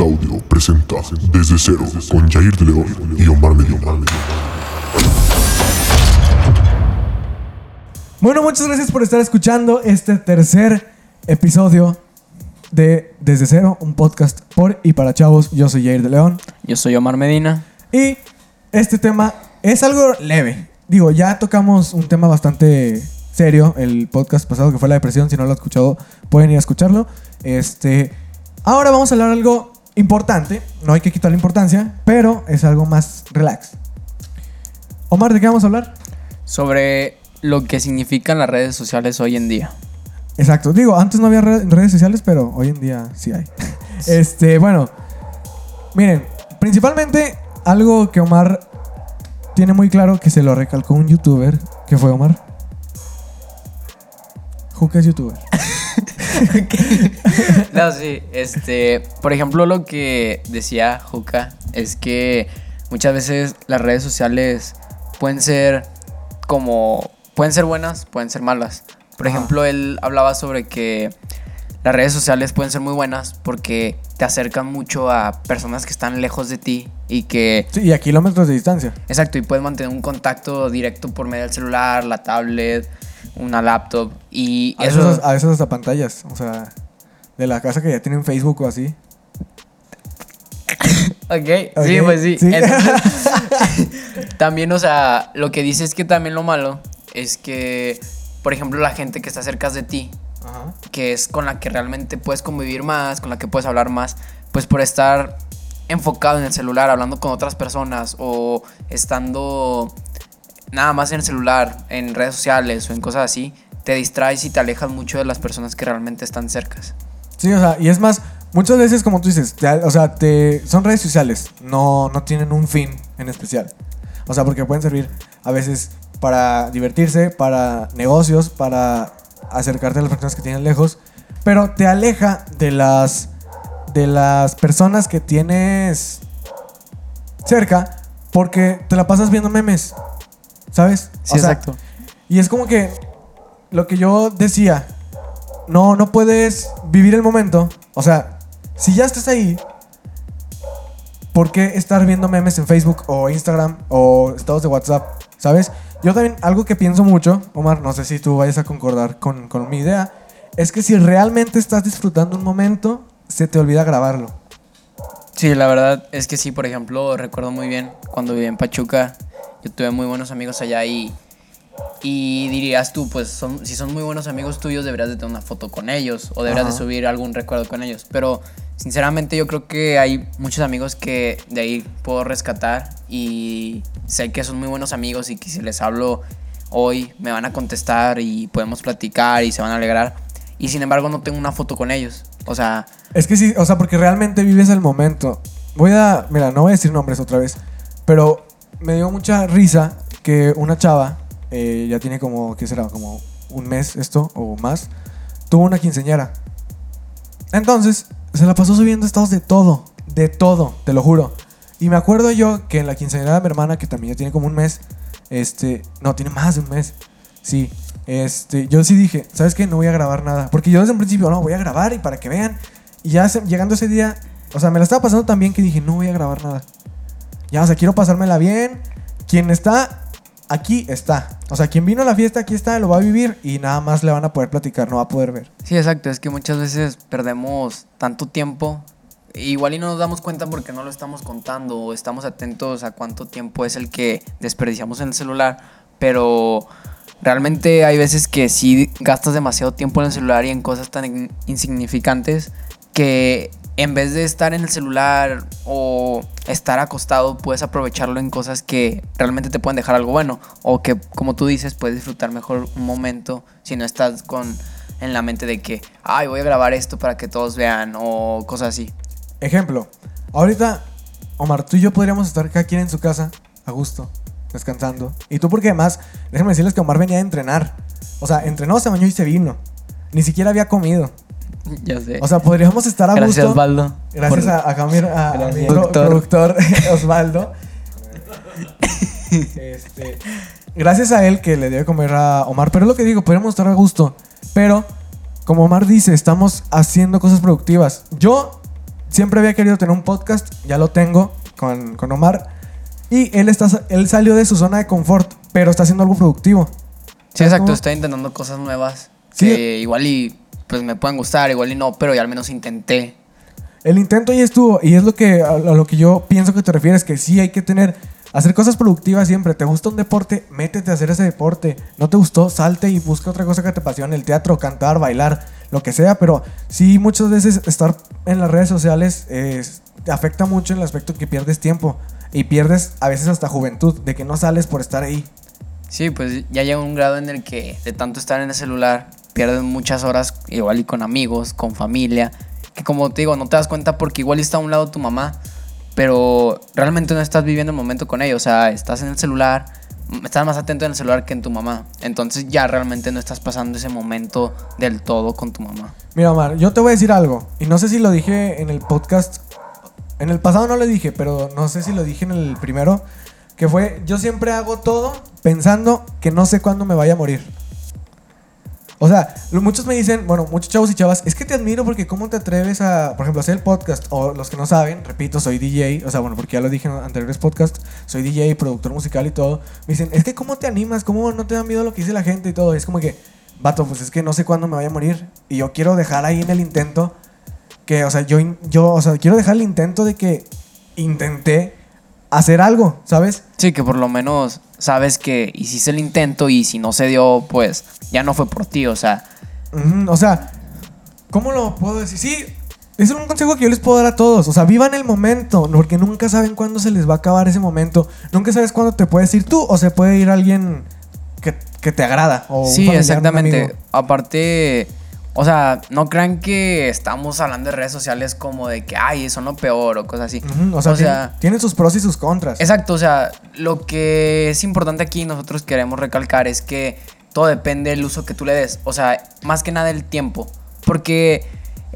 Audio presenta Desde Cero con Jair de León y Omar Medina. Bueno, muchas gracias por estar escuchando este tercer episodio de Desde Cero, un podcast por y para chavos. Yo soy Jair de León. Yo soy Omar Medina. Y este tema es algo leve. Digo, ya tocamos un tema bastante serio el podcast pasado que fue la depresión. Si no lo han escuchado, pueden ir a escucharlo. Este, ahora vamos a hablar de algo importante. No hay que quitar la importancia, pero es algo más relax. Omar, ¿de qué vamos a hablar? Sobre lo que significan las redes sociales hoy en día. Exacto. Digo, antes no había re- redes sociales, pero hoy en día sí hay. Este, bueno. Miren, principalmente algo que Omar tiene muy claro que se lo recalcó un youtuber, que fue Omar. Juca es youtuber. No, sí, este, por ejemplo, lo que decía Juca es que muchas veces las redes sociales pueden ser como, pueden ser buenas, pueden ser malas. Por ejemplo, él hablaba sobre que las redes sociales pueden ser muy buenas porque te acercan mucho a personas que están lejos de ti y que Sí, y a kilómetros de distancia. Exacto, y puedes mantener un contacto directo por medio del celular, la tablet, una laptop. Y A eso. veces, a veces hasta pantallas. O sea, de la casa que ya tienen Facebook o así. ok, Ok, sí, pues sí. sí. Entonces, también, o sea, lo que dice es que también lo malo es que, por ejemplo, la gente que está cerca de ti, Ajá. que es con la que realmente puedes convivir más, con la que puedes hablar más, pues por estar enfocado en el celular, hablando con otras personas o estando nada más en el celular, en redes sociales o en cosas así, te distraes y te alejas mucho de las personas que realmente están cercas. Sí, o sea, y es más, muchas veces, como tú dices, o sea, te, son redes sociales, no, no tienen un fin en especial. O sea, porque pueden servir a veces para divertirse, para negocios, para acercarte a las personas que tienen lejos, pero te aleja de las, de las personas que tienes cerca porque te la pasas viendo memes, ¿sabes? Sí, O sea, exacto. y es como que lo que yo decía, no, no puedes vivir el momento. O sea, si ya estás ahí, ¿por qué estar viendo memes en Facebook o Instagram o estados de WhatsApp? ¿Sabes? Yo también, algo que pienso mucho, Omar, no sé si tú vayas a concordar con, con mi idea, es que si realmente estás disfrutando un momento, se te olvida grabarlo. Sí, la verdad es que sí, por ejemplo, recuerdo muy bien cuando viví en Pachuca, yo tuve muy buenos amigos allá y, y dirías tú, pues son, si son muy buenos amigos tuyos deberías de tener una foto con ellos o deberías de subir algún recuerdo con ellos. Pero sinceramente yo creo que hay muchos amigos que de ahí puedo rescatar y sé que son muy buenos amigos y que si les hablo hoy me van a contestar y podemos platicar y se van a alegrar. Y sin embargo no tengo una foto con ellos. O sea, Es que sí, o sea, porque realmente vives el momento. Voy a, mira, no voy a decir nombres otra vez, pero me dio mucha risa que una chava, eh, ya tiene como, ¿qué será? Como un mes esto o más, tuvo una quinceñera. Entonces, se la pasó subiendo estados de todo, de todo, te lo juro. Y me acuerdo yo que en la quinceañera de mi hermana, que también ya tiene como un mes, este, no, tiene más de un mes, sí, este, yo sí dije, ¿sabes qué? No voy a grabar nada. Porque yo desde un principio, no, voy a grabar y para que vean. Y ya llegando ese día, o sea, me la estaba pasando tan bien que dije, no voy a grabar nada. Ya, o sea, quiero pasármela bien. Quien está aquí está. O sea, quien vino a la fiesta aquí está, lo va a vivir y nada más le van a poder platicar, no va a poder ver. Sí, exacto. Es que muchas veces perdemos tanto tiempo. Igual y no nos damos cuenta porque no lo estamos contando o estamos atentos a cuánto tiempo es el que desperdiciamos en el celular. Pero realmente hay veces que sí gastas demasiado tiempo en el celular y en cosas tan in- insignificantes que en vez de estar en el celular o estar acostado, puedes aprovecharlo en cosas que realmente te pueden dejar algo bueno. O que, como tú dices, puedes disfrutar mejor un momento si no estás con en la mente de que, ay, voy a grabar esto para que todos vean o cosas así. Ejemplo, ahorita, Omar, tú y yo podríamos estar cada quien en su casa, a gusto, descansando. Y tú porque además, déjenme decirles que Omar venía a entrenar. O sea, entrenó, se bañó y se vino. Ni siquiera había comido. Ya sé. O sea, podríamos estar a Gracias, gusto. Osvaldo. Gracias por- a, a Jamir, a, a Gracias. mi pro- Productor. productor Osvaldo. Este, gracias a él que le dio de comer a Omar. Pero es lo que digo, podríamos estar a gusto. Pero, como Omar dice, estamos haciendo cosas productivas. Yo siempre había querido tener un podcast, ya lo tengo con, con Omar. Y él, está, él salió de su zona de confort, pero está haciendo algo productivo. Sí, ¿Sabes exacto, cómo? estoy intentando cosas nuevas Sí. que igual y pues me pueden gustar, igual y no, pero ya al menos intenté. El intento ya estuvo, y es lo que, a lo que yo pienso que te refieres, que sí hay que tener, hacer cosas productivas siempre. ¿Te gusta un deporte? Métete a hacer ese deporte. ¿No te gustó? Salte y busca otra cosa que te apasione, el teatro, cantar, bailar, lo que sea, pero sí muchas veces estar en las redes sociales eh, te afecta mucho en el aspecto que pierdes tiempo y pierdes a veces hasta juventud, de que no sales por estar ahí. Sí, pues ya llega un grado en el que de tanto estar en el celular pierdes muchas horas igual y con amigos, con familia, que como te digo, no te das cuenta porque igual está a un lado tu mamá, pero realmente no estás viviendo el momento con ella, o sea, estás en el celular, m- estás más atento en el celular que en tu mamá, entonces ya realmente no estás pasando ese momento del todo con tu mamá. Mira, Omar, yo te voy a decir algo. Y no sé si lo dije en el podcast. En el pasado no lo dije, pero no sé si lo dije en el primero. Que fue, yo siempre hago todo pensando que no sé cuándo me vaya a morir. O sea, muchos me dicen, bueno, muchos chavos y chavas, es que te admiro porque cómo te atreves a, por ejemplo, hacer el podcast. O los que no saben, repito, soy DJ. O sea, bueno, porque ya lo dije en anteriores podcasts, soy DJ, productor musical y todo. Me dicen, es que cómo te animas, cómo no te da miedo lo que dice la gente y todo. Y es como que, vato, pues es que no sé cuándo me vaya a morir. Y yo quiero dejar ahí en el intento que, o sea, yo, yo, o sea, quiero dejar el intento de que intenté hacer algo, ¿sabes? Sí, que por lo menos sabes que hiciste el intento y si no se dio, pues ya no fue por ti, o sea, O sea, ¿cómo lo puedo decir? Sí, es un consejo que yo les puedo dar a todos. O sea, vivan el momento, porque nunca saben cuándo se les va a acabar ese momento. Nunca sabes cuándo te puedes ir tú o se puede ir alguien que, que te agrada. O un Sí, familiar, exactamente. Aparte, o sea, no crean que estamos hablando de redes sociales como de que, ay, son lo peor o cosas así. Ujú, O sea, tiene- tienen sus pros y sus contras. exacto, o sea, lo que es importante aquí nosotros queremos recalcar es que todo depende del uso que tú le des. O sea, más que nada el tiempo. Porque,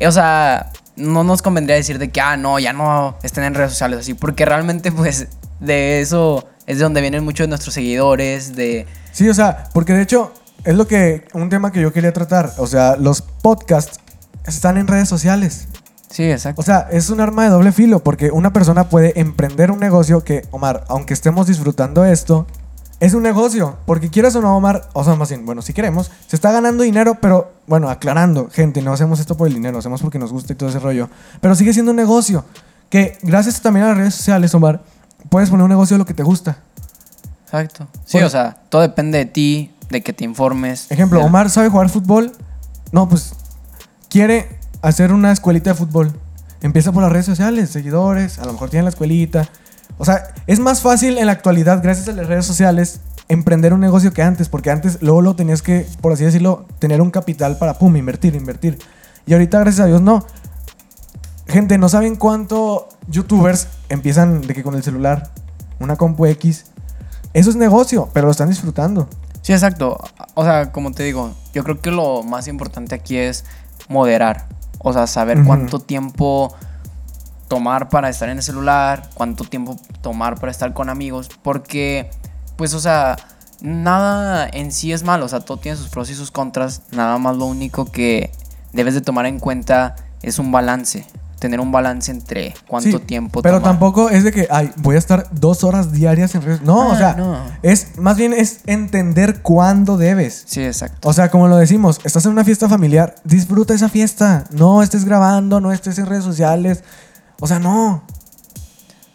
o sea, no nos convendría decir de que, ah, no, ya no estén en redes sociales así. Porque realmente, pues, de eso es de donde vienen muchos de nuestros seguidores, de... Sí, o sea, porque de hecho es lo que un tema que yo quería tratar. O sea, los podcasts están en redes sociales. Sí, exacto. O sea, es un arma de doble filo porque una persona puede emprender un negocio que, Omar, aunque estemos disfrutando esto, es un negocio. Porque quieras o no, Omar, o sea, más bien, bueno, si queremos, se está ganando dinero, pero bueno, aclarando, gente, no hacemos esto por el dinero, hacemos porque nos gusta y todo ese rollo. Pero sigue siendo un negocio que, gracias también a las redes sociales, Omar, puedes poner un negocio de lo que te gusta. Exacto. Sí, o sea, todo depende de ti, de que te informes. Ejemplo, Omar sabe jugar fútbol. No, pues quiere hacer una escuelita de fútbol. Empieza por las redes sociales, seguidores, a lo mejor tiene la escuelita. O sea, es más fácil en la actualidad, gracias a las redes sociales, emprender un negocio que antes, porque antes luego lo tenías que, por así decirlo, tener un capital para, pum, invertir, invertir. Y ahorita, gracias a Dios, no. Gente, no saben cuánto youtubers empiezan de que con el celular, una compu X. Eso es negocio, pero lo están disfrutando. Sí, exacto. O sea, como te digo, yo creo que lo más importante aquí es moderar. O sea, saber cuánto tiempo tomar para estar en el celular, cuánto tiempo tomar para estar con amigos, porque, pues, o sea, nada en sí es malo, o sea, todo tiene sus pros y sus contras, nada más lo único que debes de tomar en cuenta es un balance, tener un balance entre cuánto Sí, tiempo Pero tomar. tampoco es de que, ay, voy a estar dos horas diarias en redes. No, Ah, o sea, no. es más bien es entender cuándo debes. Sí, exacto. O sea, como lo decimos, estás en una fiesta familiar, disfruta esa fiesta. No estés grabando, no estés en redes sociales. O sea, no.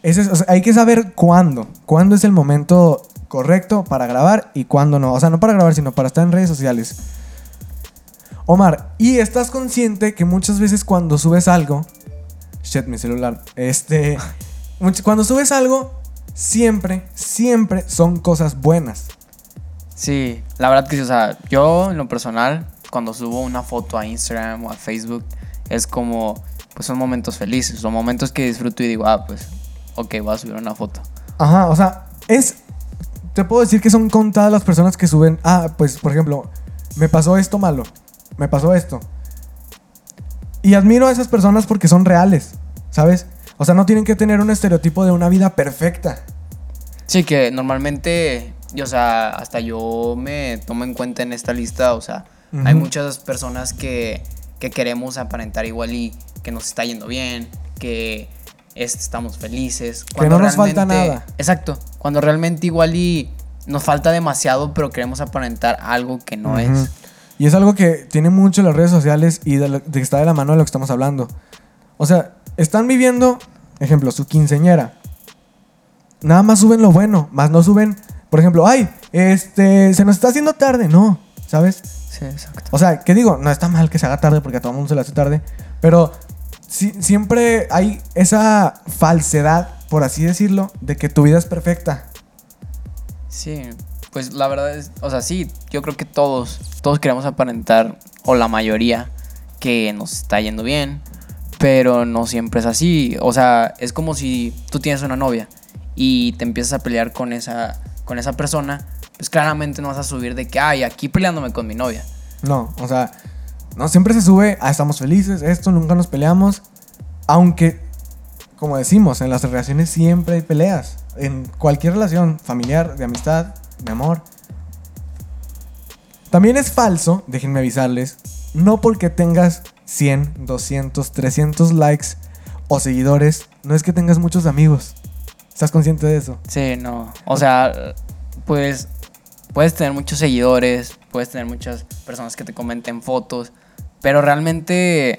Ese es- o sea, hay que saber cuándo. Cuándo es el momento correcto para grabar y cuándo no. O sea, no para grabar, sino para estar en redes sociales. Omar, ¿y estás consciente que muchas veces cuando subes algo... Shit, mi celular. Este... cuando subes algo, siempre, siempre son cosas buenas. Sí, la verdad que sí, o sea, yo en lo personal, cuando subo una foto a Instagram o a Facebook, es como, pues son momentos felices, son momentos que disfruto y digo, ah, pues, ok, voy a subir una foto. Ajá, o sea, es. Te puedo decir que son contadas las personas que suben. Ah, pues, por ejemplo, me pasó esto malo. Me pasó esto. Y admiro a esas personas porque son reales, ¿sabes? O sea, no tienen que tener un estereotipo de una vida perfecta. Sí, que normalmente, y, o sea, hasta yo me tomo en cuenta en esta lista, o sea, hay muchas personas que, que queremos aparentar igual y que nos está yendo bien, que es- estamos felices. Que no nos falta nada. Exacto. Cuando realmente igual y nos falta demasiado, pero queremos aparentar algo que no es. Y es algo que tiene mucho las redes sociales y de, lo- de que está de la mano de lo que estamos hablando. O sea, están viviendo, ejemplo, su quinceñera. Nada más suben lo bueno, más no suben, por ejemplo, ay, este, se nos está haciendo tarde, no, ¿sabes? Sí, exacto. O sea, que digo, no está mal que se haga tarde porque a todo el mundo se le hace tarde, pero siempre hay esa falsedad, por así decirlo, de que tu vida es perfecta. Sí, pues la verdad es, o sea, sí, yo creo que todos, todos queremos aparentar, o la mayoría, que nos está yendo bien, pero no siempre es así. O sea, es como si tú tienes una novia y te empiezas a pelear con esa, con esa persona, pues claramente no vas a subir de que, ay, aquí peleándome con mi novia. No, o sea, no siempre se sube, ah, estamos felices, esto, nunca nos peleamos. Aunque, como decimos, en las relaciones siempre hay peleas. En cualquier relación, familiar, de amistad, de amor. También es falso, déjenme avisarles, no porque tengas 100, 200, 300 likes o seguidores, no es que tengas muchos amigos. ¿Estás consciente de eso? Sí, no. O sea, pues puedes tener muchos seguidores, puedes tener muchas personas que te comenten fotos, pero realmente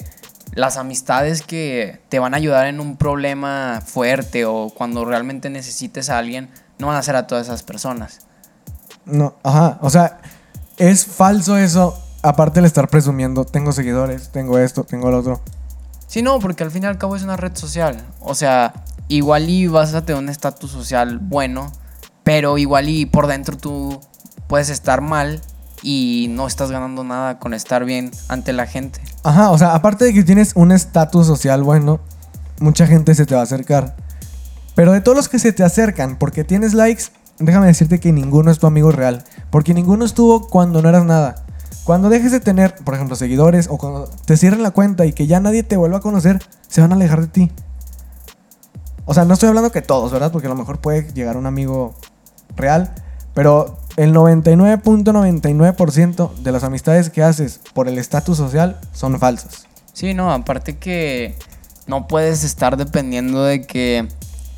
las amistades que te van a ayudar en un problema fuerte o cuando realmente necesites a alguien, no van a ser a todas esas personas. No, ajá, o sea, es falso eso, aparte el estar presumiendo, tengo seguidores, tengo esto, tengo lo otro. Sí, no, porque al fin y al cabo es una red social. O sea, igual y vas a tener un estatus social bueno, pero igual y por dentro tú puedes estar mal y no estás ganando nada con estar bien ante la gente. Ajá, o sea, aparte de que tienes un estatus social bueno, mucha gente se te va a acercar. Pero de todos los que se te acercan, porque tienes likes, déjame decirte que ninguno es tu amigo real. Porque ninguno estuvo cuando no eras nada. Cuando dejes de tener, por ejemplo, seguidores o cuando te cierren la cuenta y que ya nadie te vuelva a conocer, se van a alejar de ti. O sea, no estoy hablando que todos, ¿verdad? Porque a lo mejor puede llegar un amigo real. Pero el 99.99% de las amistades que haces por el estatus social son falsas. Sí, no, aparte que no puedes estar dependiendo de que,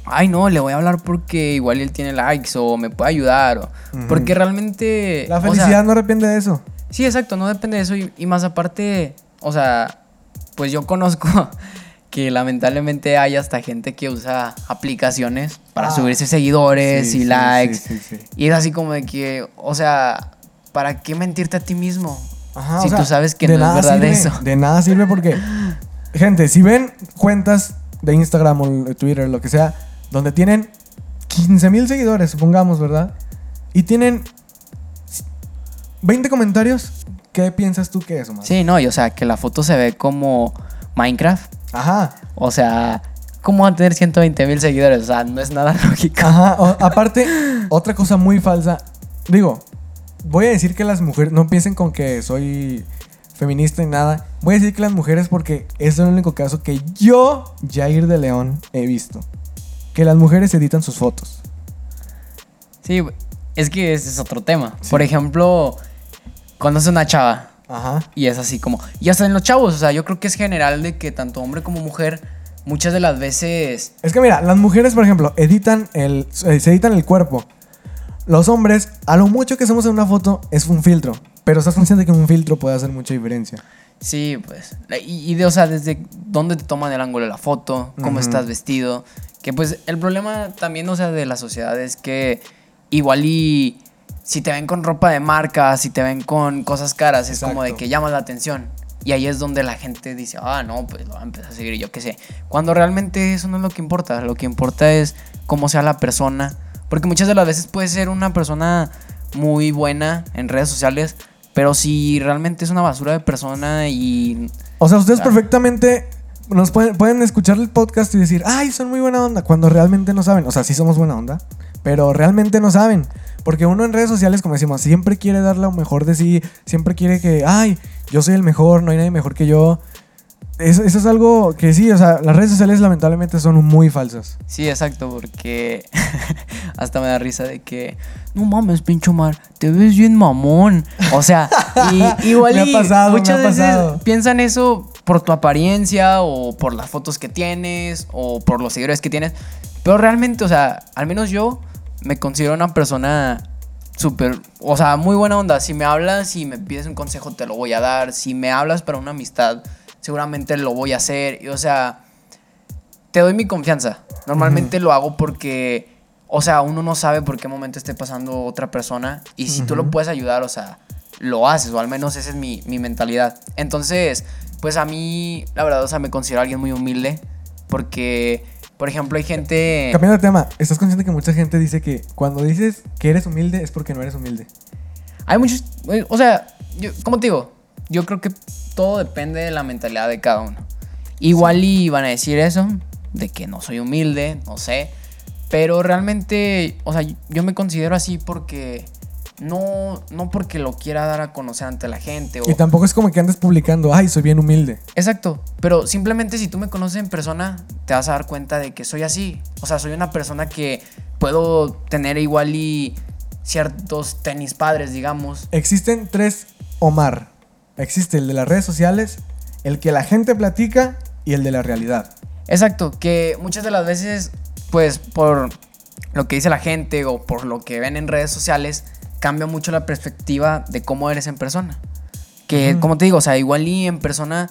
ay, no, le voy a hablar porque igual él tiene likes o me puede ayudar. o- Ujú. Porque realmente... La o sea, felicidad no depende de eso. Sí, exacto, no depende de eso. Y, y más aparte, o sea, pues yo conozco que lamentablemente hay hasta gente que usa aplicaciones para Ah. subirse seguidores Sí, y sí, likes. sí. Y es así como de que, o sea, ¿para qué mentirte a ti mismo? Ajá, si o sea, tú sabes que de no es nada verdad sirve, eso. De nada sirve porque, gente, si ven cuentas de Instagram o de Twitter, lo que sea, donde tienen 15 mil seguidores, supongamos, ¿verdad? Y tienen 20 comentarios, ¿qué piensas tú que es, Omar? Sí, no, y o sea, que la foto se ve como Minecraft. Ajá, O sea, ¿cómo va a tener 120 mil seguidores? O sea, no es nada lógico. ajá. O- aparte, otra cosa muy falsa. Digo, voy a decir que las mujeres, no piensen con que soy feminista y nada. Voy a decir que las mujeres porque es el único caso que yo, Jair de León, he visto. Que las mujeres editan sus fotos. Sí, es que ese es otro tema. Sí. Por ejemplo, conoce una chava Ajá. y es así como... Y hasta en los chavos, o sea, yo creo que es general de que tanto hombre como mujer, muchas de las veces... Es que mira, las mujeres, por ejemplo, editan el, eh, se editan el cuerpo. Los hombres, a lo mucho que hacemos en una foto es un filtro. Pero estás consciente que un filtro puede hacer mucha diferencia. Sí, pues. Y, y de, o sea, desde dónde te toman el ángulo de la foto, cómo estás vestido. Que pues el problema también, o sea, de la sociedad es que igual y si te ven con ropa de marca, si te ven con cosas caras, es como de que llamas la atención. Y ahí es donde la gente dice, ah, no, pues lo voy a empezar a seguir, yo qué sé. Cuando realmente eso no es lo que importa. Lo que importa es cómo sea la persona. Porque muchas de las veces puede ser una persona muy buena en redes sociales, pero si realmente es una basura de persona y O sea, ustedes Claro. perfectamente nos pueden, pueden escuchar el podcast y decir, ay, son muy buena onda, cuando realmente no saben. O sea, sí somos buena onda, pero realmente no saben. Porque uno en redes sociales, como decimos, siempre quiere dar lo mejor de sí, siempre quiere que, ay, yo soy el mejor, no hay nadie mejor que yo. Eso, eso es algo que sí, o sea, las redes sociales lamentablemente son muy falsas. Sí, exacto, porque hasta me da risa de que, no mames, pincho mar, te ves bien mamón. O sea, y, igual Me ha pasado, me muchas veces piensan eso por tu apariencia o por las fotos que tienes o por los seguidores que tienes. Pero realmente, o sea, al menos yo me considero una persona súper, o sea, muy buena onda. Si me hablas y me pides un consejo, te lo voy a dar. Si me hablas para una amistad, seguramente lo voy a hacer. Y, o sea, te doy mi confianza. Normalmente lo hago porque, o sea, uno no sabe por qué momento esté pasando otra persona. Y si tú lo puedes ayudar, o sea, lo haces. O al menos esa es mi, mi mentalidad. Entonces, pues a mí, la verdad, o sea, me considero alguien muy humilde. Porque, por ejemplo, hay gente... Cambiando de tema, ¿estás consciente que mucha gente dice que cuando dices que eres humilde es porque no eres humilde? Hay muchos, eh, o sea, yo, como te digo, yo creo que todo depende de la mentalidad de cada uno. Igual y van a decir eso, de que no soy humilde, no sé, pero realmente, o sea, yo me considero así porque no, no porque lo quiera dar a conocer ante la gente. O, Y tampoco es como que andes publicando, ay, soy bien humilde. Exacto, pero simplemente si tú me conoces en persona, te vas a dar cuenta de que soy así. O sea, soy una persona que puedo tener igual y ciertos tenis padres, digamos. Existen tres Omar. Existe el de las redes sociales, el que la gente platica y el de la realidad. Exacto, que muchas de las veces, pues por lo que dice la gente o por lo que ven en redes sociales, cambia mucho la perspectiva de cómo eres en persona. Que, como te digo, o sea, igual y en persona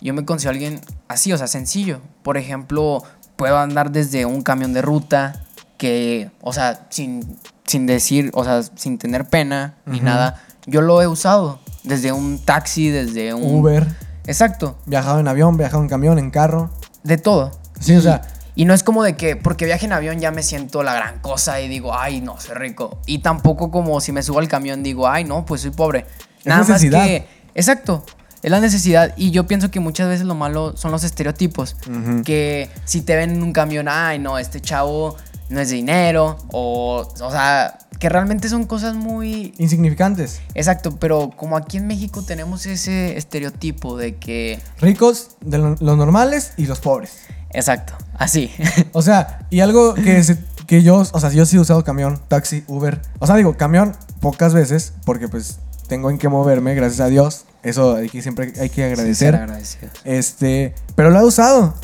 yo me considero alguien así, o sea, sencillo. Por ejemplo, puedo andar desde un camión de ruta que, o sea, sin, sin decir, o sea, sin tener pena ni nada, yo lo he usado. Desde un taxi, desde un... Uber, Exacto, viajado en avión, viajado en camión, en carro. de todo. Sí, y, o sea- Y no es como de que porque viaje en avión ya me siento la gran cosa y digo, ay, no, soy rico. Y tampoco como si me subo al camión digo, ay, no, pues soy pobre. Es Nada necesidad. más que. Exacto. Es la necesidad. Y yo pienso que muchas veces lo malo son los estereotipos. Que si te ven en un camión, ay, no, este chavo no es de dinero. O, o sea, que realmente son cosas muy Insignificantes. Exacto, pero como aquí en México tenemos ese estereotipo de que... Ricos, de lo- los normales y los pobres. Exacto, así. O sea, y algo que, se- que yo, o sea, yo sí he usado camión, taxi, Uber. O sea, digo, camión pocas veces, porque pues tengo en qué moverme, gracias a Dios. Eso hay que, siempre hay que agradecer. Agradecidos. Este, pero lo he usado.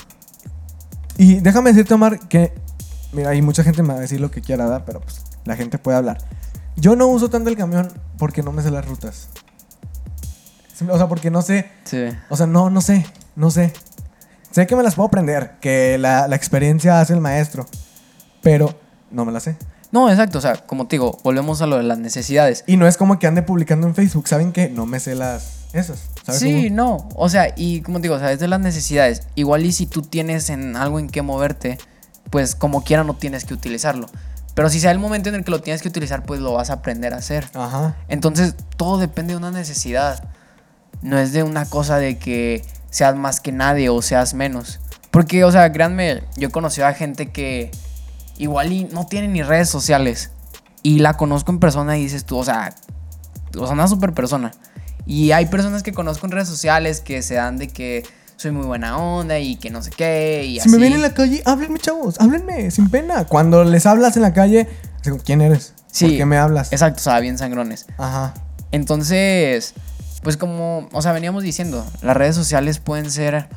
Y déjame decirte, Omar, que, mira, hay mucha gente me va a decir lo que quiera, ¿verdad? Pero pues la gente puede hablar. Yo no uso tanto el camión porque no me sé las rutas. Sí, O sea, porque no sé, Sí. o sea, no, no sé, no sé. Sé que me las puedo aprender, que la, la experiencia hace el maestro, pero no me las sé. No, exacto, o sea, como te digo, volvemos a lo de las necesidades. Y no es como que ande publicando en Facebook, ¿saben qué? No me sé las esas. ¿sabes Sí, cómo? no, o sea, y como te digo, o sea, es de las necesidades. Igual y si tú tienes en algo en qué moverte, pues como quiera no tienes que utilizarlo. Pero si sea el momento en el que lo tienes que utilizar, pues lo vas a aprender a hacer. Ajá. Entonces, todo depende de una necesidad. No es de una cosa de que seas más que nadie o seas menos. Porque, o sea, créanme, yo he conocido a gente que igual y no tiene ni redes sociales. Y la conozco en persona y dices tú, o sea, o sea, una super persona. Y hay personas que conozco en redes sociales que se dan de que soy muy buena onda y que no sé qué. Y Si así. me ven en la calle, háblenme, chavos, háblenme, sin pena. Cuando les hablas en la calle, digo, ¿quién eres? Sí. ¿Por qué me hablas? Exacto, o sea, bien sangrones. Ajá. Entonces, pues como, o sea, veníamos diciendo, las redes sociales pueden ser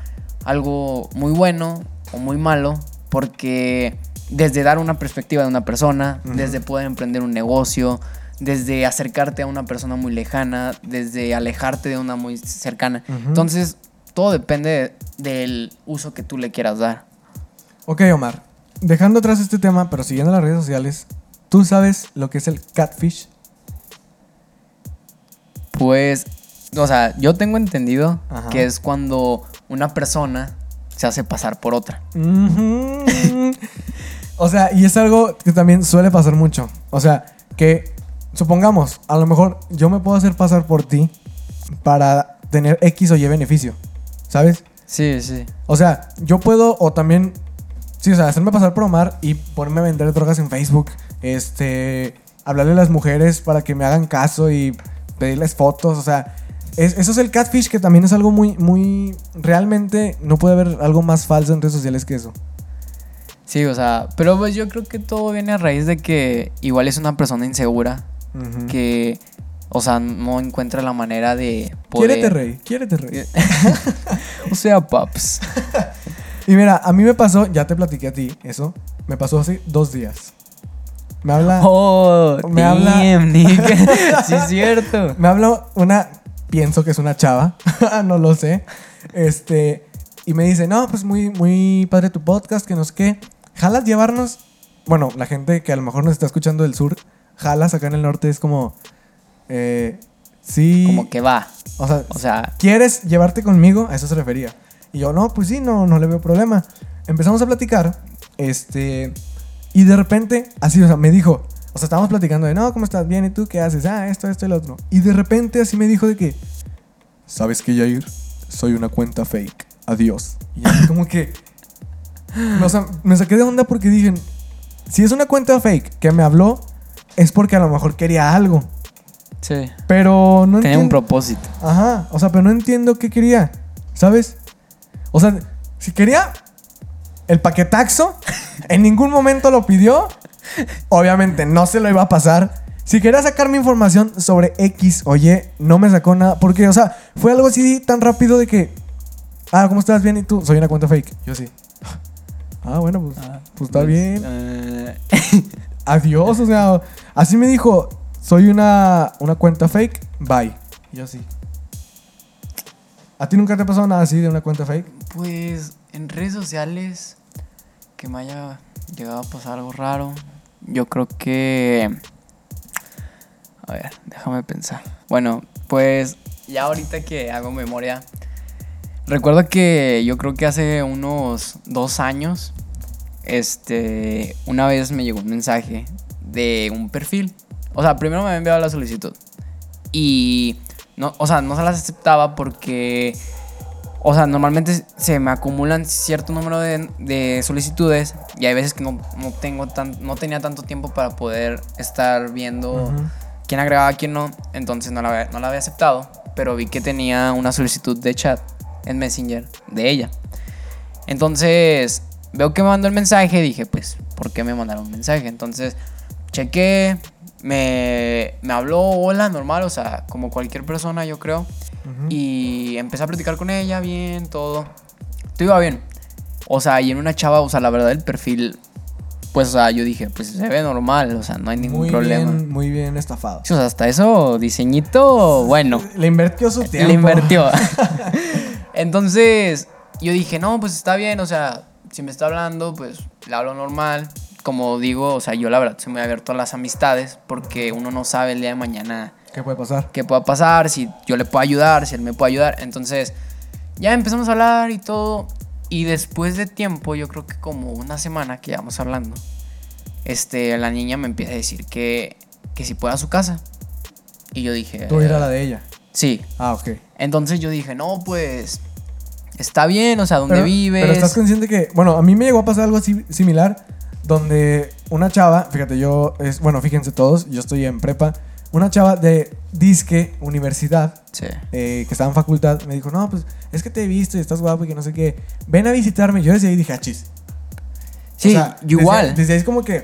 algo muy bueno o muy malo porque desde dar una perspectiva de una persona, desde poder emprender un negocio, desde acercarte a una persona muy lejana, desde alejarte de una muy cercana. Entonces, todo depende de- del uso que tú le quieras dar. Ok, Omar. Dejando atrás este tema, pero siguiendo las redes sociales, ¿tú sabes lo que es el catfish? Pues, o sea, yo tengo entendido Ajá. que es cuando una persona se hace pasar por otra. O sea, y es algo que también suele pasar mucho. O sea, que supongamos, a lo mejor yo me puedo hacer pasar por ti para tener X o Y beneficio. ¿Sabes? Sí, sí. O sea, yo puedo, o también, sí, o sea, hacerme pasar por Omar y ponerme a vender drogas en Facebook. Este, hablarle a las mujeres para que me hagan caso y pedirles fotos. O sea, es- eso es el catfish que también es algo muy, muy, realmente no puede haber algo más falso en redes sociales que eso. Sí, o sea, pero pues yo creo que todo viene a raíz de que igual es una persona insegura, que, O sea, no encuentra la manera de poder... Quiérete, rey. Quiérete, rey. o sea, paps. Y mira, a mí me pasó, ya te platiqué a ti eso, me pasó hace dos días. Me habla, Oh, Me habla- damn, nigga. sí, es cierto. me habla una, pienso que es una chava, no lo sé, este, y me dice, no, pues muy, muy padre tu podcast, que no sé qué, jalas llevarnos, bueno, la gente que a lo mejor nos está escuchando del sur, jalas acá en el norte es como, eh, sí, Como que va. o sea, O sea, ¿quieres llevarte conmigo? A eso se refería. Y yo, no, pues sí, no, no le veo problema. Empezamos a platicar, este, y de repente, así, o sea, me dijo, o sea, estábamos platicando de, no, ¿cómo estás? Bien, ¿y tú qué haces? Ah, esto, esto y lo otro. Y de repente así me dijo de que, ¿sabes qué, Jair? Soy una cuenta fake. Adiós. Y como que, o sea, me saqué de onda porque dije, si es una cuenta fake que me habló, es porque a lo mejor quería algo. sí. Pero no Tenía un propósito. Ajá, o sea, pero no entiendo qué quería, ¿sabes? O sea, si quería el paquetaxo, en ningún momento lo pidió, obviamente no se lo iba a pasar. Si quería sacarme información sobre X o Y, no me sacó nada, porque, o sea, fue algo así tan rápido de que, ah, ¿cómo estás? Bien, ¿y tú? Soy una cuenta fake. Yo sí. Ah, bueno, pues, pues está bien. Eh, Adiós, o sea, así me dijo, soy una, una cuenta fake, bye. Yo sí. ¿A ti nunca te ha pasado nada así de una cuenta fake? pues en redes sociales que me haya llegado a pasar algo raro. Yo creo que... A ver, déjame pensar. Bueno, pues ya ahorita que hago memoria, recuerdo que yo creo que hace unos dos años, este, una vez me llegó un mensaje de un perfil. O sea, primero me había enviado la solicitud y no, o sea, no se las aceptaba porque, o sea, normalmente se me acumulan cierto número de, de solicitudes y hay veces que no, no tengo tan, no tenía tanto tiempo para poder estar viendo quién agregaba, quién no, entonces no la, había- no la había aceptado, pero vi que tenía una solicitud de chat en Messenger de ella. Entonces, veo que me mandó el mensaje, dije, pues, ¿por qué me mandaron un mensaje? Entonces, chequé, me, me habló hola, normal, o sea, como cualquier persona, yo creo. Y empecé a platicar con ella, bien, todo. Todo iba bien. O sea, y en una chava, o sea, la verdad, el perfil, pues, o sea, yo dije, pues se ve normal, o sea, no hay ningún muy problema. Bien, muy bien estafado. Sí, o sea, hasta eso, diseñito, bueno. Le invirtió su tiempo. Le invirtió. Entonces, yo dije, no, pues está bien, o sea, si me está hablando, pues le hablo normal. Como digo, o sea, yo la verdad soy muy abierto a las amistades porque uno no sabe el día de mañana ¿Qué puede pasar? qué pueda pasar, si yo le puedo ayudar, si él me puede ayudar. Entonces, ya empezamos a hablar y todo. Y después de tiempo, yo creo que como una semana que llevamos hablando, este, la niña me empieza a decir que, que si puede a su casa. Y yo dije, Tú ir a la de ella. sí. Ah, ok. Entonces yo dije, no, pues está bien, o sea, ¿dónde pero, vives? Pero estás consciente que, bueno, a mí me llegó a pasar algo así similar, donde una chava, fíjate, yo, es, bueno, fíjense todos, yo estoy en prepa, una chava de disque universidad, Sí. eh, que estaba en facultad, me dijo, no, pues es que te he visto y estás guapo y que no sé qué, ven a visitarme. Yo desde ahí dije, achis. Sí, O sea, yo desde- igual. Desde, ahí es como que,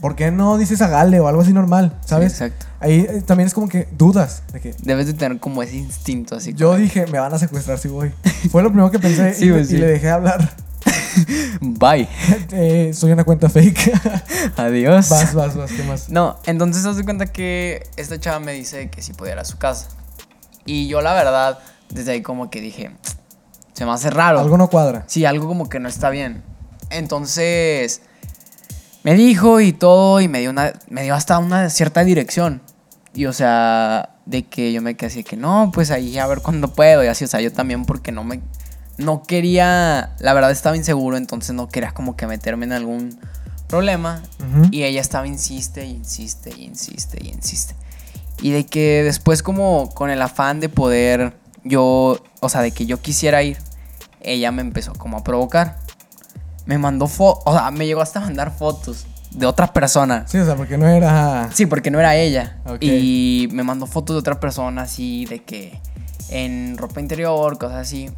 ¿por qué no dices a Gale o algo así normal? ¿Sabes? Sí, exacto. ahí eh, también es como que dudas de que Debes de tener como ese instinto así. yo dije, me van a secuestrar si voy. Fue lo primero que pensé Sí, y, pues, y sí. le dejé hablar. Bye. Eh, soy una cuenta fake. Adiós. vas, vas, vas, ¿qué más? No, entonces haz de cuenta que esta chava me dice que si pudiera ir a su casa. Y yo la verdad, desde ahí como que dije, se me hace raro. Algo no cuadra. Sí, algo como que no está bien. Entonces, me dijo y todo, y me dio, una, me dio hasta una cierta dirección. Y o sea, de que yo me quedé así que no, pues ahí a ver cuándo puedo. Y así, o sea, yo también porque no me. No quería. La verdad estaba inseguro, entonces no quería como que meterme en algún problema. Y ella estaba insiste, insiste, insiste, y insiste. Y de que después como con el afán de poder yo, o sea, de que yo quisiera ir, ella me empezó como a provocar. Me mandó fotos, o sea, me llegó hasta mandar fotos de otra persona. Sí, o sea, porque no era. Sí, porque no era ella. Ok. Y me mandó fotos de otra persona así, de que en ropa interior, cosas así.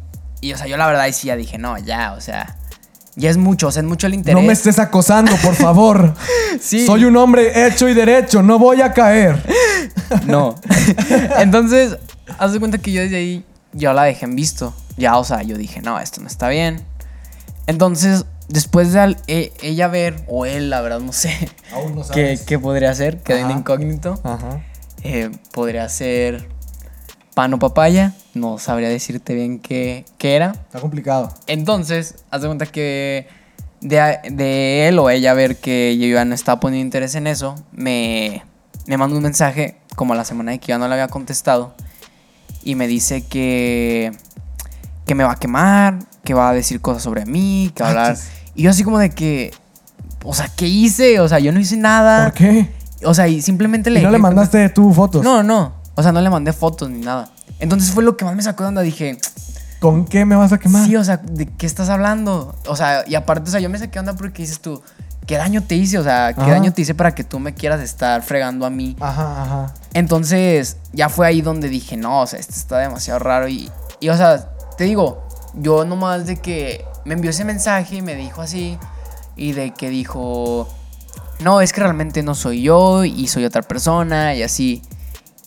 Y o sea, yo la verdad ahí sí ya dije, no, ya, o sea, ya es mucho, o sea, es mucho el interés. No me estés acosando, por favor. Sí. Soy un hombre hecho y derecho, no voy a caer. No. Entonces, haz de cuenta que yo desde ahí ya la dejé en visto. Ya, o sea, yo dije, no, esto no está bien. Entonces, después de al- e- ella ver, o él, la verdad, no sé, Aún no qué, qué podría ser, quedé en incógnito. Ajá. Eh, podría ser pan o papaya, no sabría decirte bien qué, qué era. Está complicado. Entonces, haz de cuenta que de, de él o ella ver que yo ya no estaba poniendo interés en eso, me, me manda un mensaje como a la semana de que yo no le había contestado y me dice que, que me va a quemar, que va a decir cosas sobre mí, que va a hablar. Achis. Y yo así como de que, o sea, ¿qué hice? O sea, yo no hice nada. ¿Por qué? O sea, y simplemente le... ¿Y no le mandaste tú fotos? No, no. O sea, no le mandé fotos ni nada. Entonces fue lo que más me sacó de onda. Dije, ¿Con qué me vas a quemar? Sí, o sea, ¿de qué estás hablando? O sea, y aparte, o sea, yo me saqué de onda porque dices tú, ¿qué daño te hice? O sea, ¿qué Ajá. daño te hice para que tú me quieras estar fregando a mí? Ajá, ajá. Entonces, ya fue ahí donde dije, no, o sea, esto está demasiado raro. Y, y, o sea, te digo, yo nomás de que me envió ese mensaje y me dijo así, y de que dijo, no, es que realmente no soy yo y soy otra persona y así.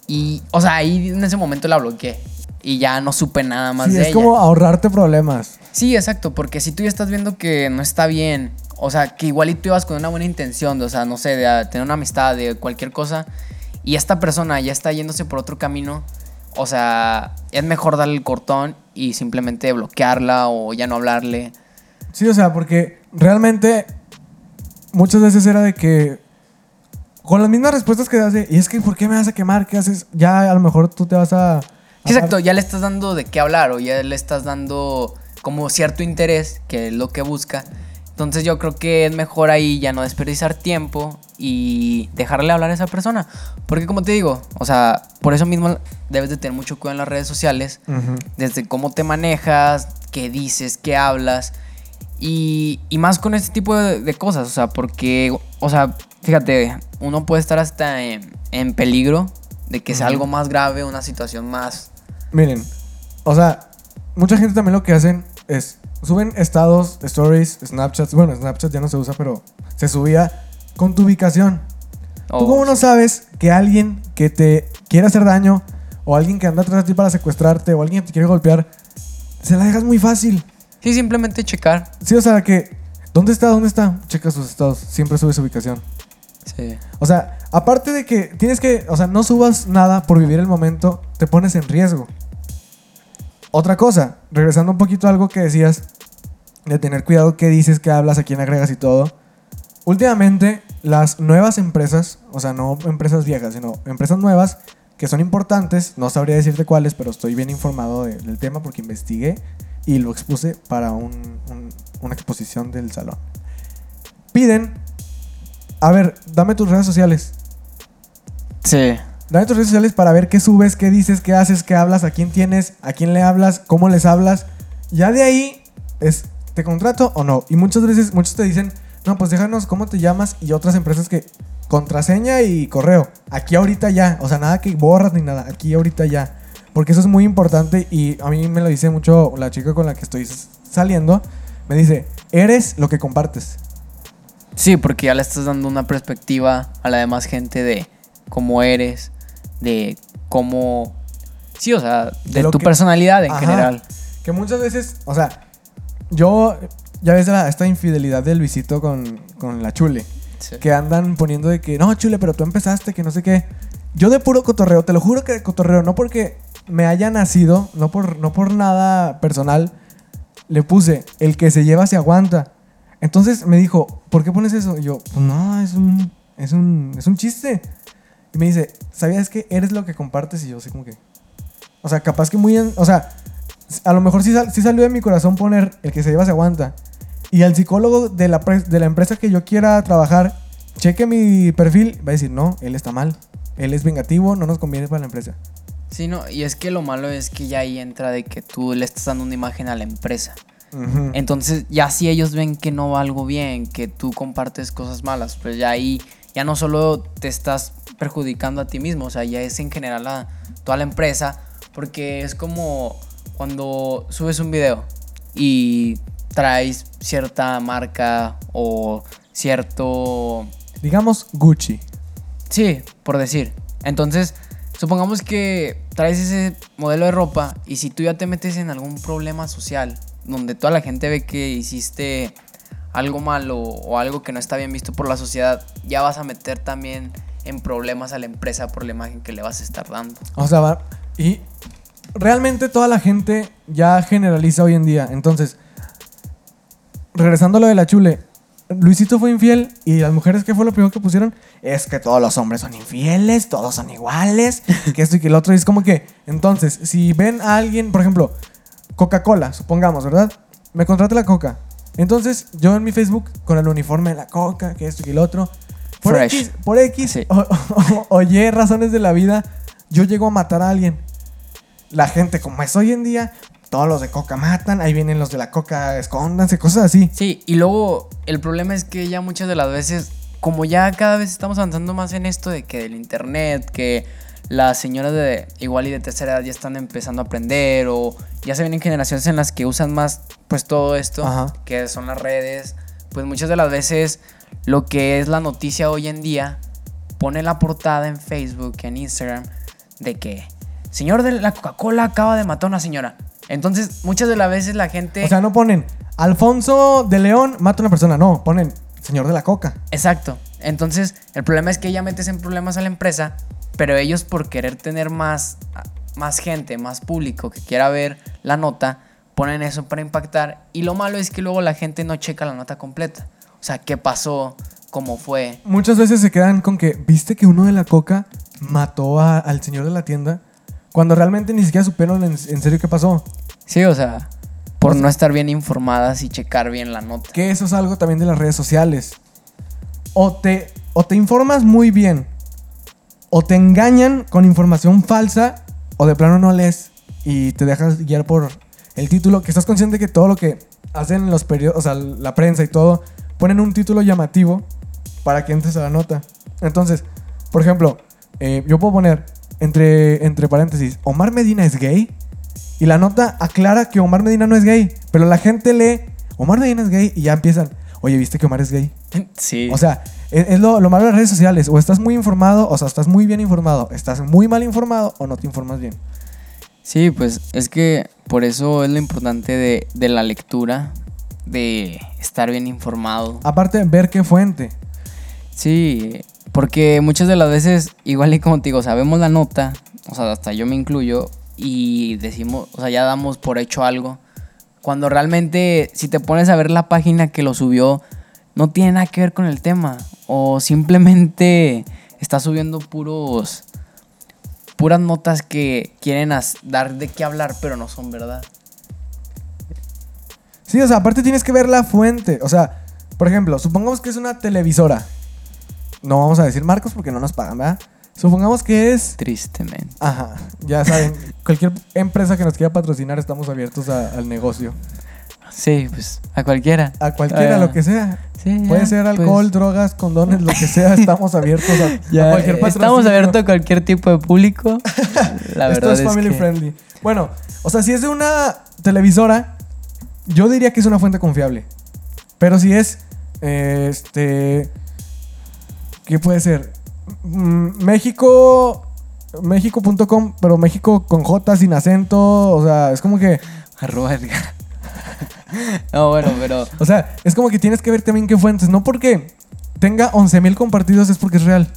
Y, o sea, ahí en ese momento la bloqueé. Y ya no supe nada más Sí, de es ella. como ahorrarte problemas. Sí, exacto, porque si tú ya estás viendo que no está bien, o sea, que igual y tú ibas con una buena intención, de, o sea, no sé, de ah, tener una amistad, de cualquier cosa, y esta persona ya está yéndose por otro camino, o sea, es mejor darle el cortón y simplemente bloquearla o ya no hablarle. Sí, o sea, porque realmente muchas veces era de que con las mismas respuestas que das de, y es que ¿por qué me vas a quemar? ¿Qué haces? Ya a lo mejor tú te vas a... Sí, exacto, ya le estás dando de qué hablar o ya le estás dando como cierto interés, que es lo que busca. Entonces yo creo que es mejor ahí ya no desperdiciar tiempo y dejarle hablar a esa persona. Porque como te digo, o sea, por eso mismo debes de tener mucho cuidado en las redes sociales, desde cómo te manejas, qué dices, qué hablas. Y, y más con este tipo de, de cosas, o sea, porque, o sea, fíjate, uno puede estar hasta en, en peligro de que sea algo más grave, una situación más Miren, o sea, mucha gente también lo que hacen es suben estados, stories, Snapchats. Bueno, Snapchat ya no se usa, pero se subía con tu ubicación. ¿Tú Oh, cómo no sabes que alguien que te quiere hacer daño o alguien que anda atrás de ti para secuestrarte o alguien que te quiere golpear, se la dejas muy fácil? Sí, simplemente checar. Sí, o sea, que ¿dónde está? ¿Dónde está? Checa sus estados, siempre sube su ubicación. O sea, aparte de que tienes que, o sea, no subas nada por vivir el momento, te pones en riesgo. Otra cosa, regresando un poquito a algo que decías, de tener cuidado qué dices, qué hablas, a quién agregas y todo. Últimamente, las nuevas empresas, o sea, no empresas viejas, sino empresas nuevas que son importantes, no sabría decirte cuáles, pero estoy bien informado de- del tema porque investigué y lo expuse para un- un- una exposición del salón. Piden, a ver, dame tus redes sociales. Sí. Dame tus redes sociales para ver qué subes, qué dices, qué haces, qué hablas, a quién tienes, a quién le hablas, cómo les hablas. Ya de ahí es, ¿te contrato o no? Y muchas veces, muchos te dicen, no, pues déjanos cómo te llamas y otras empresas que contraseña y correo. Aquí ahorita ya, o sea, nada que borras ni nada, aquí ahorita ya. Porque eso es muy importante y a mí me lo dice mucho la chica con la que estoy saliendo. Me dice, eres lo que compartes. Sí, porque ya le estás dando una perspectiva a la demás gente de cómo eres, de cómo... Sí, o sea, de, tu que- personalidad en Ajá. general. Que muchas veces, o sea, yo ya ves la- esta infidelidad de Luisito con, con la chule. Sí. Que andan poniendo de que, no, chule, pero tú empezaste, que no sé qué. Yo de puro cotorreo, te lo juro que de cotorreo, no porque me haya nacido, no por, no por nada personal, le puse, el que se lleva se aguanta. Entonces me dijo, ¿por qué pones eso? Y yo, pues no, es un, es un, es un chiste. Y me dice, ¿sabías que eres lo que compartes? Y yo así como que, o sea, capaz que muy, en- o sea, a lo mejor sí, sal- sí salió de mi corazón poner el que se lleva se aguanta. Y al psicólogo de la, pre- de la empresa que yo quiera trabajar, cheque mi perfil, va a decir, no, él está mal. Él es vengativo, no nos conviene para la empresa. Sí, no, y es que lo malo es que ya ahí entra de que tú le estás dando una imagen a la empresa. Entonces, ya si ellos ven que no va algo bien, que tú compartes cosas malas, pues ya ahí ya no solo te estás perjudicando a ti mismo, o sea, ya es en general a toda la empresa, porque es como cuando subes un video y traes cierta marca o cierto... Digamos Gucci. Sí, por decir. Entonces, supongamos que traes ese modelo de ropa y si tú ya te metes en algún problema social, donde toda la gente ve que hiciste algo malo o algo que no está bien visto por la sociedad, ya vas a meter también en problemas a la empresa por la imagen que le vas a estar dando. O sea, va. Y realmente toda la gente ya generaliza hoy en día. Entonces, regresando a lo de la chule, Luisito fue infiel y las mujeres, ¿qué fue lo primero que pusieron? Es que todos los hombres son infieles, todos son iguales, que esto y que el otro. Y es como que, entonces, si ven a alguien, por ejemplo, Coca-Cola, supongamos, ¿verdad? Me contrata la Coca. Entonces, yo en mi Facebook, con el uniforme de la Coca, que esto y el otro. Por Fresh. X, por X Sí. o, o- o Y razones de la vida, yo llego a matar a alguien. La gente, como es hoy en día, todos los de Coca matan, ahí vienen los de la Coca, escóndanse, cosas así. Sí, y luego el problema es que ya muchas de las veces, como ya cada vez estamos avanzando más en esto de que del internet, que las señoras de igual y de tercera edad ya están empezando a aprender o ya se vienen generaciones en las que usan más pues todo esto, Ajá. que son las redes, pues muchas de las veces lo que es la noticia hoy en día pone la portada en Facebook, en Instagram, de que señor de la Coca-Cola acaba de matar a una señora. Entonces, muchas de las veces la gente... O sea, no ponen Alfonso de León mata a una persona, no, ponen señor de la Coca. Exacto. Entonces, el problema es que ya metes en problemas a la empresa, pero ellos por querer tener más, más gente, más público que quiera ver la nota, ponen eso para impactar. Y lo malo es que luego la gente no checa la nota completa. O sea, qué pasó, cómo fue. Muchas veces se quedan con que, ¿viste que uno de la Coca mató a- al señor de la tienda? Cuando realmente ni siquiera supieron en, en serio qué pasó. Sí, o sea, por no estar bien informadas y checar bien la nota. Que eso es algo también de las redes sociales. O te, o te informas muy bien, o te engañan con información falsa, o de plano no lees y te dejas guiar por el título, que estás consciente que todo lo que hacen los periódicos, o sea, la prensa y todo, ponen un título llamativo para que entres a la nota. Entonces, por ejemplo, eh, yo puedo poner entre, entre paréntesis, Omar Medina es gay. Y la nota aclara que Omar Medina no es gay. Pero la gente lee, Omar Medina es gay y ya empiezan, oye, ¿viste que Omar es gay? Sí. O sea, es, es lo, lo malo de las redes sociales. O estás muy informado, o sea, estás muy bien informado. Estás muy mal informado o no te informas bien. Sí, pues es que por eso es lo importante de, de la lectura, de estar bien informado. Aparte, ver qué fuente. Sí, porque muchas de las veces, igual y como te digo, sabemos la nota, o sea, hasta yo me incluyo, y decimos, o sea, ya damos por hecho algo. Cuando realmente, si te pones a ver la página que lo subió, no tiene nada que ver con el tema. O simplemente está subiendo puros. puras notas que quieren dar de qué hablar, pero no son verdad. Sí, o sea, aparte tienes que ver la fuente. O sea, por ejemplo, supongamos que es una televisora. No vamos a decir marcos porque no nos pagan, ¿verdad? Supongamos que es Tristemente. Ajá, ya saben, cualquier empresa que nos quiera patrocinar estamos abiertos a- al negocio. Sí, pues a cualquiera. A cualquiera, Ah, lo que sea. sí, Puede ya, ser pues, alcohol, drogas, condones, lo que sea, estamos abiertos a, a Ya, cualquier eh, patrocinio. estamos abiertos a cualquier tipo de público. La Esto verdad es family que- friendly. Bueno, o sea, si es de una televisora, yo diría que es una fuente confiable. Pero si es, eh, este, ¿qué puede ser? Mm, México, México.com, pero México con J sin acento, o sea, es como que... Arroba Edgar. No, bueno, pero. O sea, es como que tienes que ver también qué fuentes. No porque tenga 11.000 compartidos es porque es real.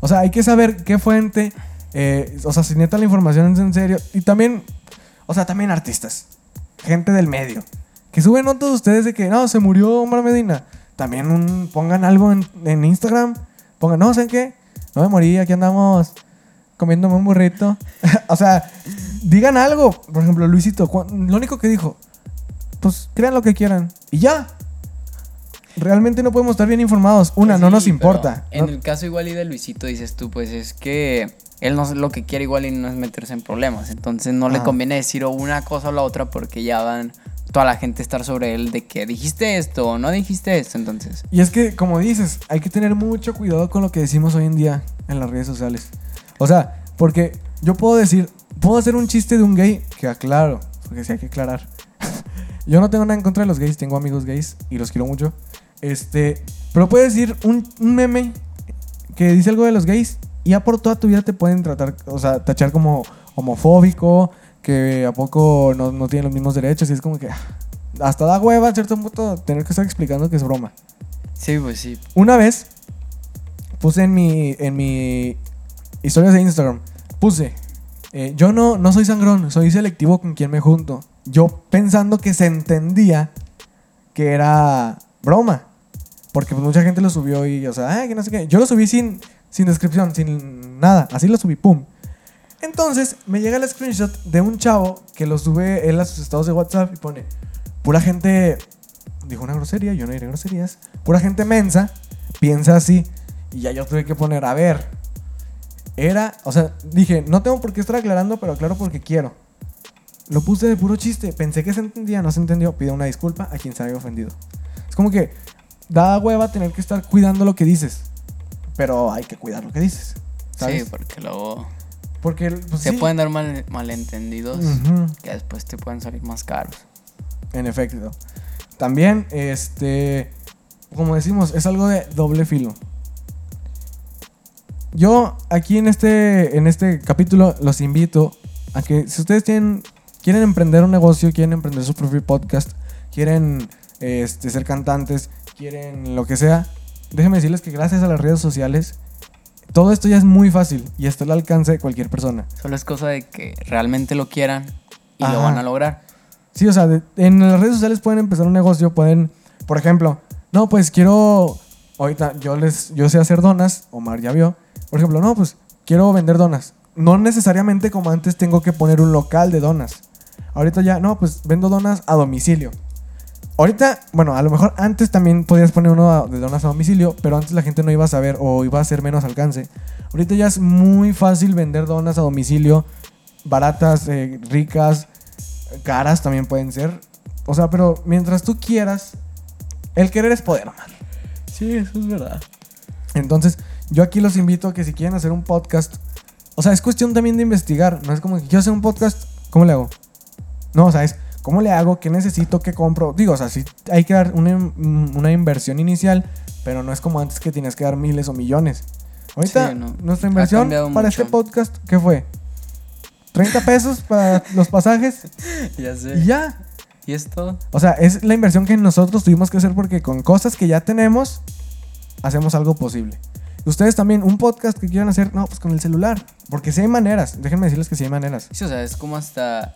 O sea, hay que saber qué fuente. eh, o sea, si neta la información es en serio. Y también, o sea, también artistas. Gente del medio. Que suben notas de ustedes de que, no, se murió Omar Medina. También un- pongan algo en, en Instagram. Pongan, no, ¿saben qué? No me morí, aquí andamos comiéndome un burrito. o sea, digan algo. Por ejemplo, Luisito, lo único que dijo, pues crean lo que quieran. Y ya. Realmente no podemos estar bien informados. Una, Pues no nos importa. En No- el caso igual y de Luisito, dices tú, pues es que él no lo que quiere igual y no es meterse en problemas. Entonces no le conviene decir o una cosa o la otra porque ya van toda la gente a estar sobre él de que dijiste esto o no dijiste esto. Entonces, Y es que, como dices, hay que tener mucho cuidado con lo que decimos hoy en día en las redes sociales. O sea, porque yo puedo decir, puedo hacer un chiste de un gay, que aclaro, porque sí hay que aclarar. Yo no tengo nada en contra de los gays, tengo amigos gays y los quiero mucho. Este, pero puedes decir un, un meme que dice algo de los gays y ya por toda tu vida te pueden tratar, o sea, tachar como homofóbico, que a poco no, no tienen los mismos derechos y es como que ah, hasta da hueva a cierto punto tener que estar explicando que es broma. Sí, pues sí. Una vez puse en mi, en mi historias de Instagram, puse, eh, yo no, no soy sangrón, soy selectivo con quien me junto. Yo pensando que se entendía que era broma. Porque pues, mucha gente lo subió y, o sea, "Ay, que no sé qué. Yo lo subí sin, sin descripción, sin nada. Así lo subí, pum. Entonces me llega el screenshot de un chavo que lo sube él a sus estados de WhatsApp y pone, pura gente, dijo una grosería, yo no diré groserías, pura gente mensa, piensa así. Y ya yo tuve que poner, a ver, era, o sea, dije, no tengo por qué estar aclarando, pero aclaro porque quiero. Lo puse de puro chiste, pensé que se entendía, no se entendió, pido una disculpa a quien se haya ofendido. Es como que da hueva tener que estar cuidando lo que dices, pero hay que cuidar lo que dices. ¿sabes? Sí, porque luego Porque pues, se sí. pueden dar mal- malentendidos Ujú. que después te pueden salir más caros. En efecto. También, este, como decimos, es algo de doble filo. Yo aquí en este, en este capítulo los invito a que si ustedes tienen, quieren emprender un negocio, quieren emprender su propio podcast, quieren este, ser cantantes, quieren lo que sea, déjenme decirles que gracias a las redes sociales, todo esto ya es muy fácil y está al alcance de cualquier persona. Solo es cosa de que realmente lo quieran y Ajá. lo van a lograr. Sí, o sea, de- en las redes sociales pueden empezar un negocio, pueden, por ejemplo, no, pues quiero, ahorita yo les, yo sé hacer donas, Omar ya vio, por ejemplo, no, pues quiero vender donas. No necesariamente como antes tengo que poner un local de donas. Ahorita ya, no, pues vendo donas a domicilio. Ahorita, bueno, a lo mejor antes también podías poner uno de donas a domicilio, pero antes la gente no iba a saber o iba a hacer menos alcance. Ahorita ya es muy fácil vender donas a domicilio, baratas, eh, ricas, caras también pueden ser. O sea, pero mientras tú quieras, el querer es poder, Omar. Sí, eso es verdad. Entonces, yo aquí los invito a que si quieren hacer un podcast, o sea, es cuestión también de investigar. No es como que quiero hacer un podcast, ¿cómo le hago? No, o sea, es ¿cómo le hago? ¿Qué necesito? ¿Qué compro? Digo, o sea, sí hay que dar una, una inversión inicial, pero no es como antes que tenías que dar miles o millones. Ahorita, Sí, no. nuestra inversión para mucho. este podcast, ¿qué fue? ¿30 pesos para los pasajes? Ya sé. Y ya. ¿Y esto? O sea, es la inversión que nosotros tuvimos que hacer porque con cosas que ya tenemos, hacemos algo posible. Ustedes también, un podcast que quieran hacer, no, pues con el celular. Porque sí hay maneras. Déjenme decirles que sí hay maneras. Sí, o sea, es como hasta.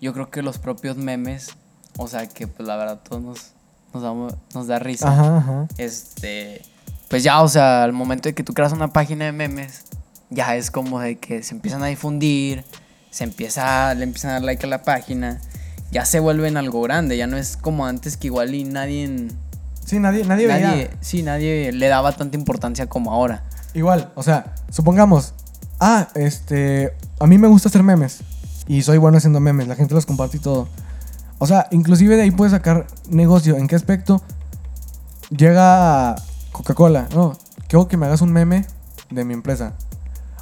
Yo creo que los propios memes. O sea, que pues la verdad todos nos, nos, da, nos da risa. Ajá, ajá. Este. Pues ya, o sea, al momento de que tú creas una página de memes, ya es como de que se empiezan a difundir, se empieza, le empiezan a dar like a la página, ya se vuelven algo grande, ya no es como antes que igual y nadie. en- Sí, nadie, nadie, veía. Nadie, sí, nadie le daba tanta importancia como ahora. Igual, o sea, supongamos, ah, este, a mí me gusta hacer memes. Y soy bueno haciendo memes, la gente los comparte y todo. O sea, inclusive de ahí puedes sacar negocio. ¿En qué aspecto? Llega Coca-Cola, no, quiero que me hagas un meme de mi empresa.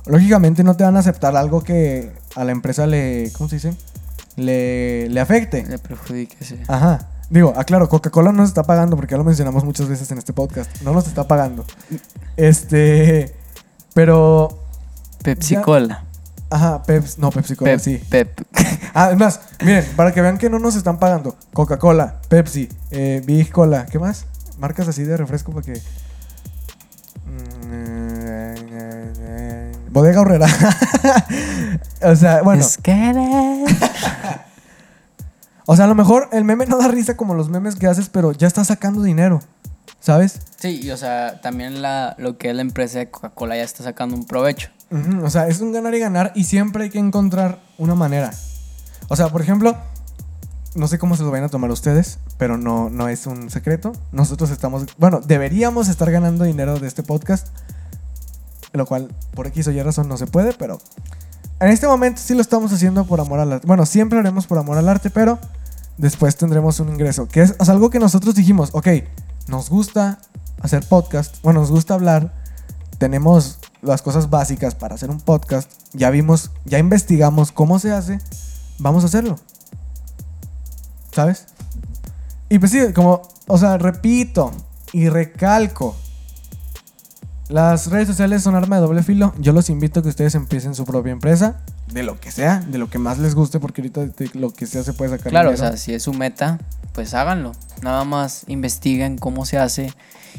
Lógicamente no te van a aceptar algo que a la empresa le, ¿cómo se dice? Le, le afecte. Le perjudica, sí. Ajá. Digo, aclaro, Coca-Cola no nos está pagando porque ya lo mencionamos muchas veces en este podcast. No nos está pagando. Este. Pero. Pepsi ya- Cola. Ajá, Pepsi. No, Pepsi Cola, Pep, sí. Pep. Ah, es más, miren, para que vean que no nos están pagando. Coca-Cola, Pepsi, eh, Big Cola, ¿qué más? Marcas así de refresco para que. Mm, Bodega Horrera. o sea, bueno. Es que eres- O sea, a lo mejor el meme no da risa como los memes que haces, pero ya estás sacando dinero. ¿Sabes? Sí, y o sea, también la, lo que es la empresa de Coca-Cola ya está sacando un provecho. O sea, es un ganar y ganar y siempre hay que encontrar una manera. O sea, por ejemplo, no sé cómo se lo vayan a tomar ustedes, pero no, no es un secreto. Nosotros estamos, bueno, deberíamos estar ganando dinero de este podcast, lo cual por X o Y razón no se puede, pero en este momento sí lo estamos haciendo por amor al arte. Bueno, siempre lo haremos por amor al arte, pero después tendremos un ingreso, que es sea, algo que nosotros dijimos, ok, nos gusta hacer podcast, bueno, nos gusta hablar, tenemos las cosas básicas para hacer un podcast, ya vimos, ya investigamos cómo se hace, vamos a hacerlo. ¿Sabes? Y pues sí, como, o sea, repito y recalco. Las redes sociales son arma de doble filo. Yo los invito a que ustedes empiecen su propia empresa, de lo que sea, de lo que más les guste, porque ahorita de lo que sea se puede sacar Claro, o sea, si es su meta, pues háganlo. Nada más investiguen cómo se hace.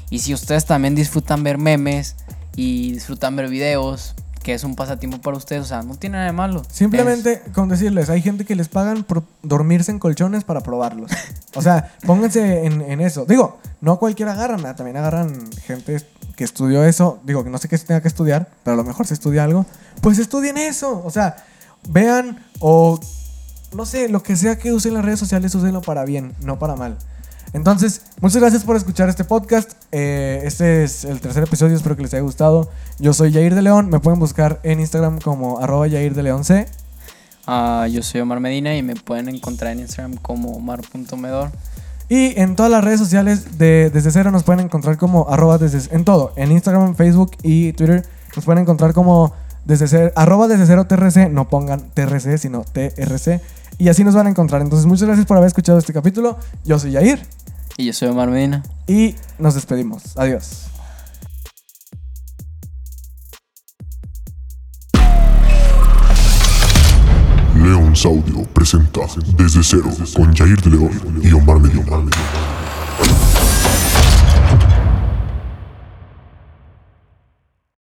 Y si ustedes también disfrutan ver memes y disfrutan ver videos, que es un pasatiempo para ustedes, o sea, no tiene nada de malo. Simplemente con decirles, hay gente que les pagan por dormirse en colchones para probarlos. O sea, pónganse en, en eso. Digo, no cualquiera agarran, también agarran gente que estudió eso. Digo, que no sé qué se tenga que estudiar, pero a lo mejor se estudia algo. Pues estudien eso. O sea, vean o no sé, lo que sea que usen las redes sociales, úsenlo para bien, no para mal. Entonces, muchas gracias por escuchar este podcast. Eh, este es el tercer episodio, espero que les haya gustado. Yo soy Jair de León, me pueden buscar en Instagram como arroba Jair de León C. Ah, yo soy Omar Medina y me pueden encontrar en Instagram como omar.medor. Y en todas las redes sociales de Desde Cero nos pueden encontrar como arroba desde en todo, en Instagram, Facebook y Twitter nos pueden encontrar como desde cero, arroba desde cero TRC, no pongan TRC, sino TRC. Y así nos van a encontrar. Entonces, muchas gracias por haber escuchado este capítulo. Yo soy Jair Y yo soy Omar Medina. y nos despedimos. Adiós. Audio presenta Desde Cero con Jair de León y Omar Medina.